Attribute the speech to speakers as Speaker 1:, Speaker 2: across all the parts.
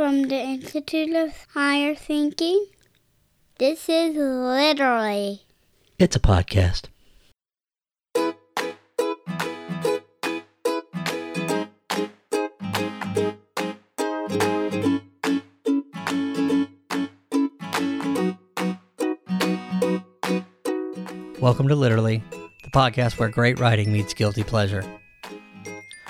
Speaker 1: from the Institute of Higher Thinking. This is literally.
Speaker 2: It's a podcast. Welcome to Literally, the podcast where great writing meets guilty pleasure.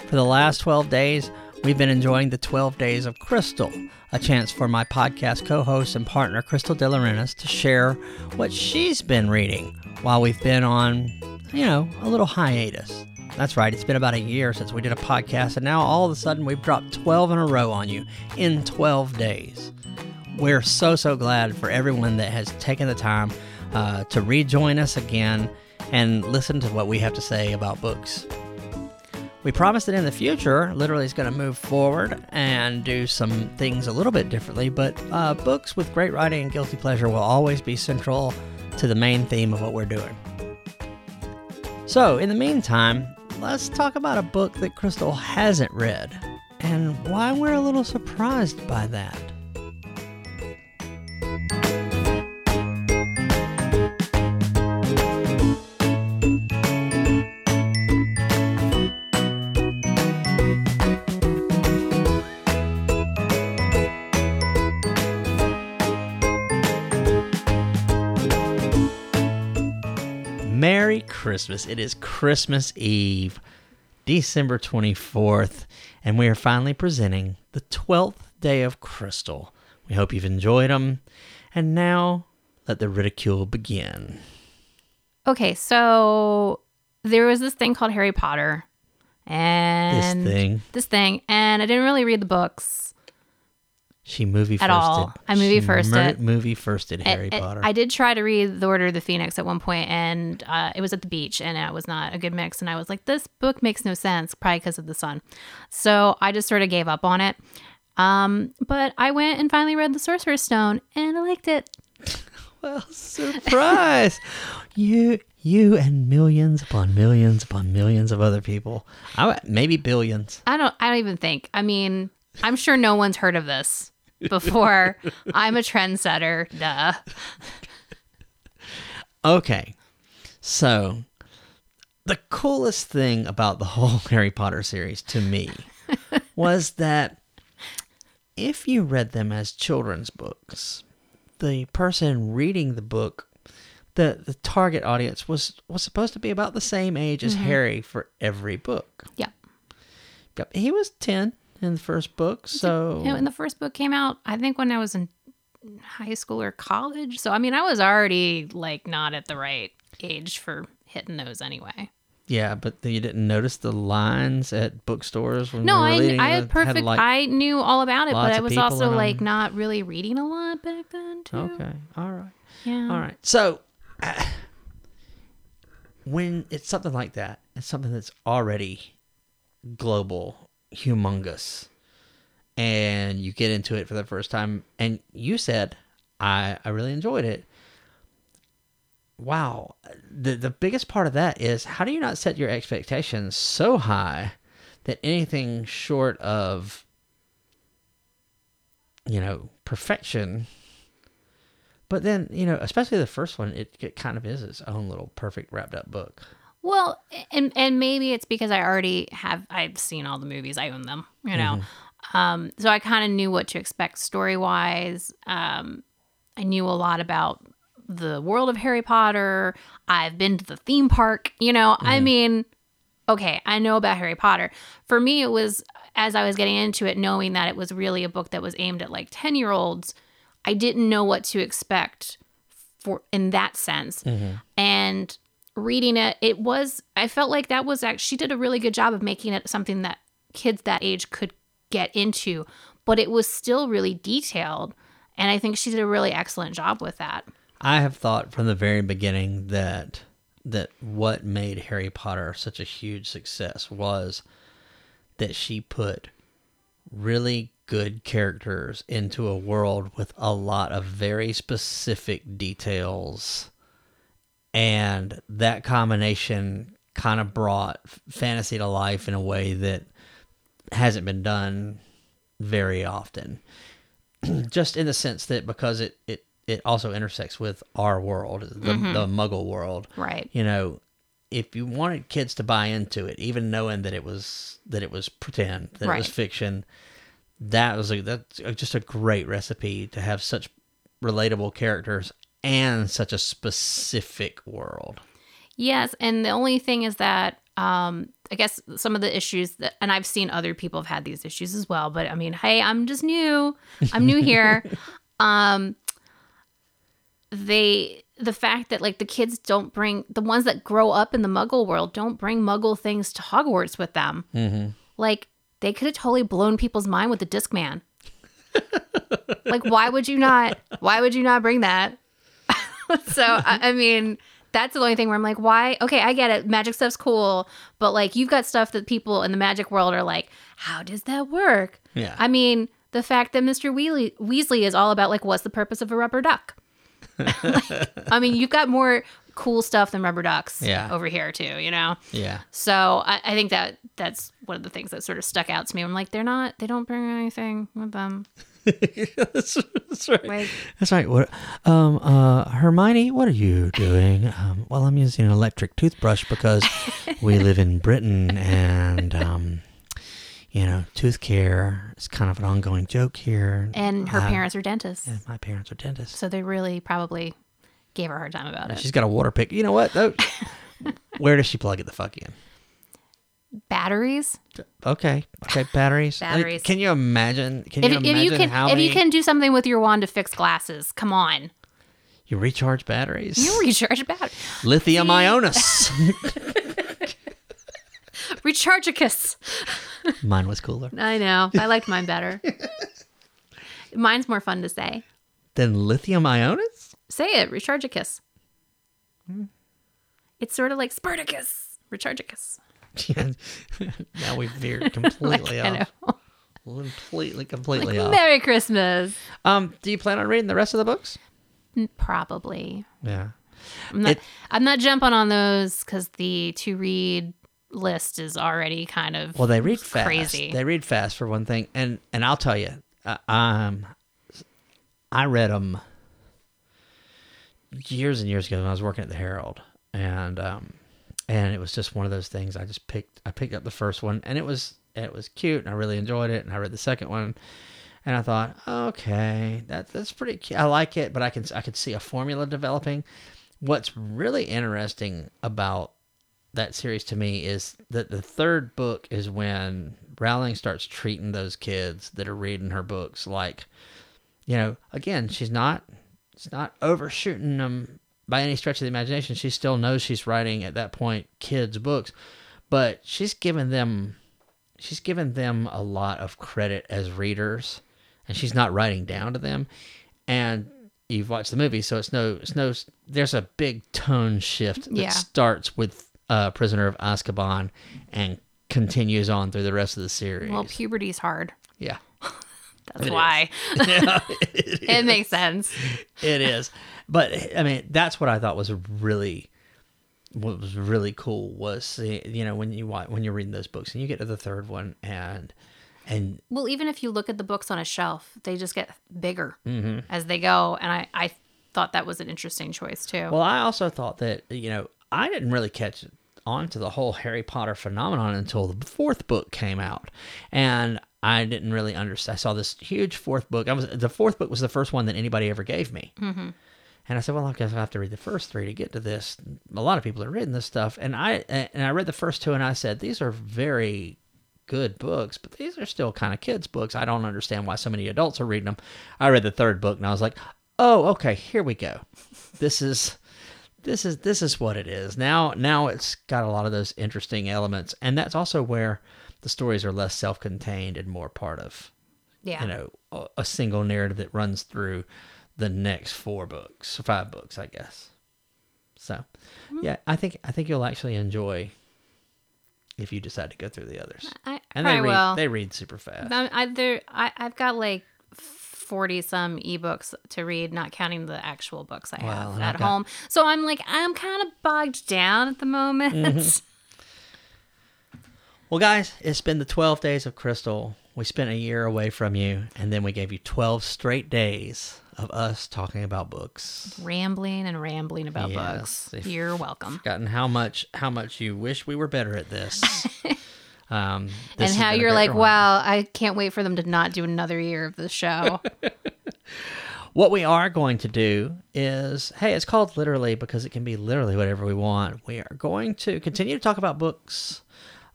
Speaker 2: For the last 12 days, we've been enjoying the 12 Days of Crystal, a chance for my podcast co host and partner, Crystal De to share what she's been reading while we've been on, you know, a little hiatus. That's right, it's been about a year since we did a podcast, and now all of a sudden we've dropped 12 in a row on you in 12 days. We're so, so glad for everyone that has taken the time uh, to rejoin us again and listen to what we have to say about books. We promise that in the future, literally is going to move forward and do some things a little bit differently, but uh, books with great writing and guilty pleasure will always be central to the main theme of what we're doing. So, in the meantime, let's talk about a book that Crystal hasn't read and why we're a little surprised by that. Merry Christmas. It is Christmas Eve, December 24th, and we are finally presenting the 12th day of Crystal. We hope you've enjoyed them. And now let the ridicule begin.
Speaker 3: Okay, so there was this thing called Harry Potter, and
Speaker 2: this thing.
Speaker 3: this thing, and I didn't really read the books
Speaker 2: She movie
Speaker 3: At all. I movie
Speaker 2: She
Speaker 3: firsted.
Speaker 2: movie firsted Harry
Speaker 3: I- I-
Speaker 2: Potter.
Speaker 3: I did try to read The Order of the Phoenix at one point, and uh, it was at the beach, and it was not a good mix. And I was like, this book makes no sense, probably because of the sun. So I just sort of gave up on it. Um, but I went and finally read The Sorcerer's Stone, and I liked it.
Speaker 2: well, surprise! you, you, and millions upon millions upon millions of other people. I, maybe billions.
Speaker 3: I don't. I don't even think. I mean, I'm sure no one's heard of this before. I'm a trendsetter. Duh.
Speaker 2: Okay. So, the coolest thing about the whole Harry Potter series to me was that if you read them as children's books, the person reading the book, the, the target audience was, was supposed to be about the same age as mm-hmm. Harry for every book.
Speaker 3: Yeah.
Speaker 2: Yep. He was 10 in the first book, so.
Speaker 3: And the first book came out, I think, when I was in high school or college. So, I mean, I was already like not at the right age for hitting those anyway.
Speaker 2: Yeah, but you didn't notice the lines at bookstores when
Speaker 3: No,
Speaker 2: we were
Speaker 3: I, I
Speaker 2: it?
Speaker 3: had perfect.
Speaker 2: like-
Speaker 3: I knew all about it, but I was also like not really reading a lot back then, too.
Speaker 2: Okay. All right.
Speaker 3: Yeah.
Speaker 2: All right. So, uh, when it's something like that, it's something that's already global, humongous, and you get into it for the first time, and you said, "I I really enjoyed it." Wow. The the biggest part of that is how do you not set your expectations so high that anything short of you know perfection but then, you know, especially the first one, it, it kind of is its own little perfect wrapped up book.
Speaker 3: Well, and and maybe it's because I already have I've seen all the movies. I own them, you know.
Speaker 2: Mm-hmm.
Speaker 3: Um, so I kind of knew what to expect story wise. Um, I knew a lot about the world of Harry Potter. I've been to the theme park. You know, I mean, okay, I know about Harry Potter. For me, it was as I was getting into it, knowing that it was really a book that was aimed at like ten year olds. I didn't know what to expect for in that sense, and reading it, it was I felt like that was she did a really good job of making it something that kids that age could get into, but it was still really detailed, and I think she did a really excellent job with that.
Speaker 2: I have thought from the very beginning that that what made Harry Potter such a huge success was that she put really good characters into a world with a lot of very specific details and that combination kind of brought fantasy to life in a way that hasn't been done very often. Just in the sense that because it it it also intersects with our world, the the mm-hmm. Muggle world,
Speaker 3: Right.
Speaker 2: you know, if you wanted kids to buy into it, even knowing that it was that it was pretend, that it was fiction, that was a, that's just a great recipe to have such relatable characters and such a specific world.
Speaker 3: Yes, and the only thing is that um, I guess some of the issues that, and I've seen other people have had these issues as well. But I mean, hey, I'm just new. I'm new here. um, they the fact that like the kids don't bring the ones that grow up in the Muggle world don't bring Muggle things to Hogwarts with them. Mm-hmm. Like they could have totally blown people's mind with the Discman. like, why would you not? Why would you not bring that? so I, I mean that's the only thing where i'm like why? Okay i get it. Magic stuff's cool but like you've got stuff that people in the magic world are like how does that work?
Speaker 2: Yeah.
Speaker 3: i mean the fact that mr weasley, weasley is all about like what's the purpose of a rubber duck? Like, i mean you've got more cool stuff than rubber ducks
Speaker 2: Yeah.
Speaker 3: over here too you know?
Speaker 2: Yeah.
Speaker 3: so I, I think that that's one of the things that sort of stuck out to me. I'm like they're not they don't bring anything with them
Speaker 2: that's, that's right.
Speaker 3: like
Speaker 2: That's right. What, um, uh, Hermione, what are you doing? Um, well, I'm using an electric toothbrush because we live in Britain, and um, you know, tooth care is kind of an ongoing joke here.
Speaker 3: and her
Speaker 2: Uh,
Speaker 3: parents are dentists
Speaker 2: and my parents are dentists.
Speaker 3: so they really probably gave her a hard time about it
Speaker 2: She's got a water pick. You know what? Though, where does she plug it the fuck in?
Speaker 3: Batteries
Speaker 2: Okay. Okay. Batteries. Like,
Speaker 3: Batteries.
Speaker 2: can you imagine? Can
Speaker 3: if,
Speaker 2: you
Speaker 3: if
Speaker 2: imagine
Speaker 3: you can
Speaker 2: how
Speaker 3: if
Speaker 2: many
Speaker 3: you can do something with your wand to fix glasses come on
Speaker 2: you recharge batteries?
Speaker 3: you recharge a battery
Speaker 2: Lithium ionis.
Speaker 3: rechargeicus
Speaker 2: Mine was cooler
Speaker 3: i know i liked mine better mine's more fun to say
Speaker 2: than lithium ionis.
Speaker 3: say it rechargeicus
Speaker 2: Hmm.
Speaker 3: it's sort of like spartacus rechargeicus
Speaker 2: now we've veered completely
Speaker 3: I
Speaker 2: off. Completely, completely off.
Speaker 3: merry christmas
Speaker 2: Um, do you plan on reading the rest of the books?
Speaker 3: probably
Speaker 2: Yeah.
Speaker 3: i'm not
Speaker 2: It-
Speaker 3: i'm not jumping on those because the to read list is already kind of
Speaker 2: Well, they read fast.
Speaker 3: crazy
Speaker 2: They read fast for one thing, and and I'll tell you, uh, um, I read them years and years ago when I was working at the Herald, and um, and it was just one of those things. I just picked I picked up the first one, and it was it was cute, and I really enjoyed it. And I read the second one, and I thought, okay, that that's pretty cute. I like it, but I can I could see a formula developing. What's really interesting about that series to me is that the third book is when Rowling starts treating those kids that are reading her books like, you know, again, she's not, it's not overshooting them by any stretch of the imagination. She still knows she's writing at that point kids' books, but she's given them, she's given them a lot of credit as readers, and she's not writing down to them, and. You've watched the movie, so it's no, it's no. There's a big tone shift that
Speaker 3: Yeah.
Speaker 2: starts with uh, Prisoner of Azkaban and continues on through the rest of the series.
Speaker 3: well puberty's hard
Speaker 2: yeah,
Speaker 3: that's
Speaker 2: It
Speaker 3: why
Speaker 2: yeah,
Speaker 3: it makes sense
Speaker 2: it is. But I mean, that's what I thought was really, what was really cool was you know when you when you're reading those books and you get to the third one and and
Speaker 3: Well, even if you look at the books on a shelf, they just get bigger as they go. And I, I thought that was an interesting choice too.
Speaker 2: Well, I also thought that you know I didn't really catch on to the whole Harry Potter phenomenon until the fourth book came out, and I didn't really understand. I saw this huge fourth book. I was the fourth book was the first one that anybody ever gave me, mm-hmm. And I said, "Well, I guess I have to read the first three to get to this." A lot of people are reading this stuff, and I and I read the first two, and I said, "These are very." Good books, but these are still kind of kids' books. I don't understand why so many adults are reading them. I read the third book and I was like, "Oh, okay, here we go. This is this is this is what it is now now it's got a lot of those interesting elements and that's also where the stories are less self-contained and more part of
Speaker 3: yeah.
Speaker 2: you know a, a single narrative that runs through the next four books five books i guess so yeah i think i think you'll actually enjoy if you decide to go through the others
Speaker 3: I,
Speaker 2: and
Speaker 3: I
Speaker 2: they read
Speaker 3: will.
Speaker 2: they read super fast
Speaker 3: I, there, I, I've got like 40 some ebooks to read, not counting the actual books I
Speaker 2: Well,
Speaker 3: have at
Speaker 2: got-
Speaker 3: home. So I'm like, I'm kind of bogged down at the moment.
Speaker 2: Mm-hmm. Well, guys, it's been the 12 days of Crystal. We spent a year away from you, and then we gave you 12 straight days of us talking about books.
Speaker 3: Rambling and rambling about
Speaker 2: Yes,
Speaker 3: books.
Speaker 2: if-
Speaker 3: You're welcome.
Speaker 2: Forgotten how much how much you wish we were better at this um this
Speaker 3: and how you're like, wow, I can't wait for them to not do another year of the show.
Speaker 2: What we are going to do is, hey, it's called literally because it can be literally whatever we want. We are going to continue to talk about books,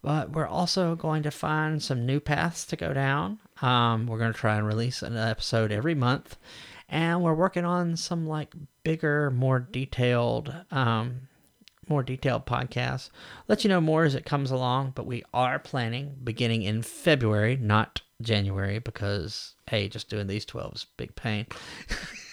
Speaker 2: but we're also going to find some new paths to go down. Um, we're going to try and release an episode every month, and we're working on some like bigger, more detailed, um, more detailed podcasts. Let you know more as it comes along, but we are planning beginning in February, not January, because hey, just doing these twelve is big pain.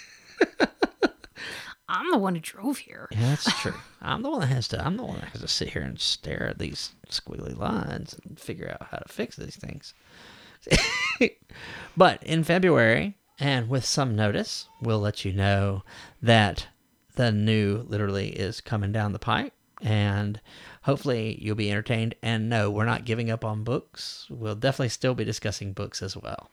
Speaker 3: I'm the one who drove here.
Speaker 2: Yeah, that's true. I'm the one that has to. I'm the one that has to sit here and stare at these squiggly lines and figure out how to fix these things. but in February, and with some notice, we'll let you know that the new literally is coming down the pipe, and hopefully you'll be entertained. And no, we're not giving up on books. We'll definitely still be discussing books as well.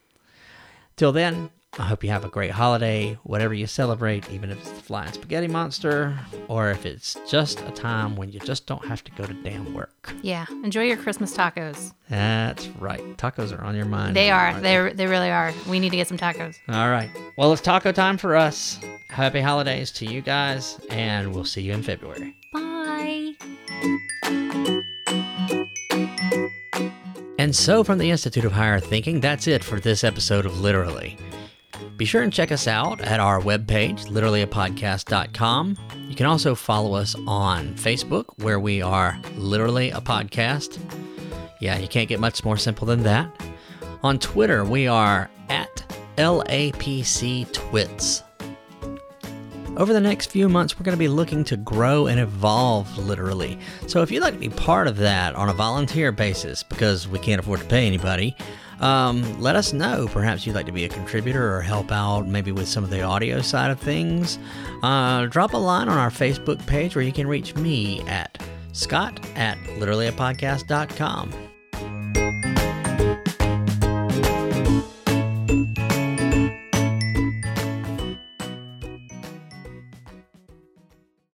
Speaker 2: Till then, I hope you have a great holiday, whatever you celebrate, even if it's the flying spaghetti monster, or if it's just a time when you just don't have to go to damn work.
Speaker 3: Yeah. Enjoy your Christmas tacos.
Speaker 2: That's right. Tacos are on your mind.
Speaker 3: They
Speaker 2: now,
Speaker 3: are. They they really are. We need to get some tacos.
Speaker 2: All right. Well, it's taco time for us. Happy holidays to you guys, and we'll see you in February.
Speaker 3: Bye.
Speaker 2: And so, from the Institute of Higher Thinking, that's it for this episode of Literally. Be sure and check us out at our webpage, literallyapodcast.com. You can also follow us on Facebook, where we are Literally a Podcast. Yeah, you can't get much more simple than that. On Twitter, we are at LAPC Twits. Over the next few months, we're going to be looking to grow and evolve literally. So if you'd like to be part of that on a volunteer basis, because we can't afford to pay anybody, um, let us know. Perhaps you'd like to be a contributor or help out maybe with some of the audio side of things. Uh, drop a line on our Facebook page where you can reach me at scott at literallyapodcast.com.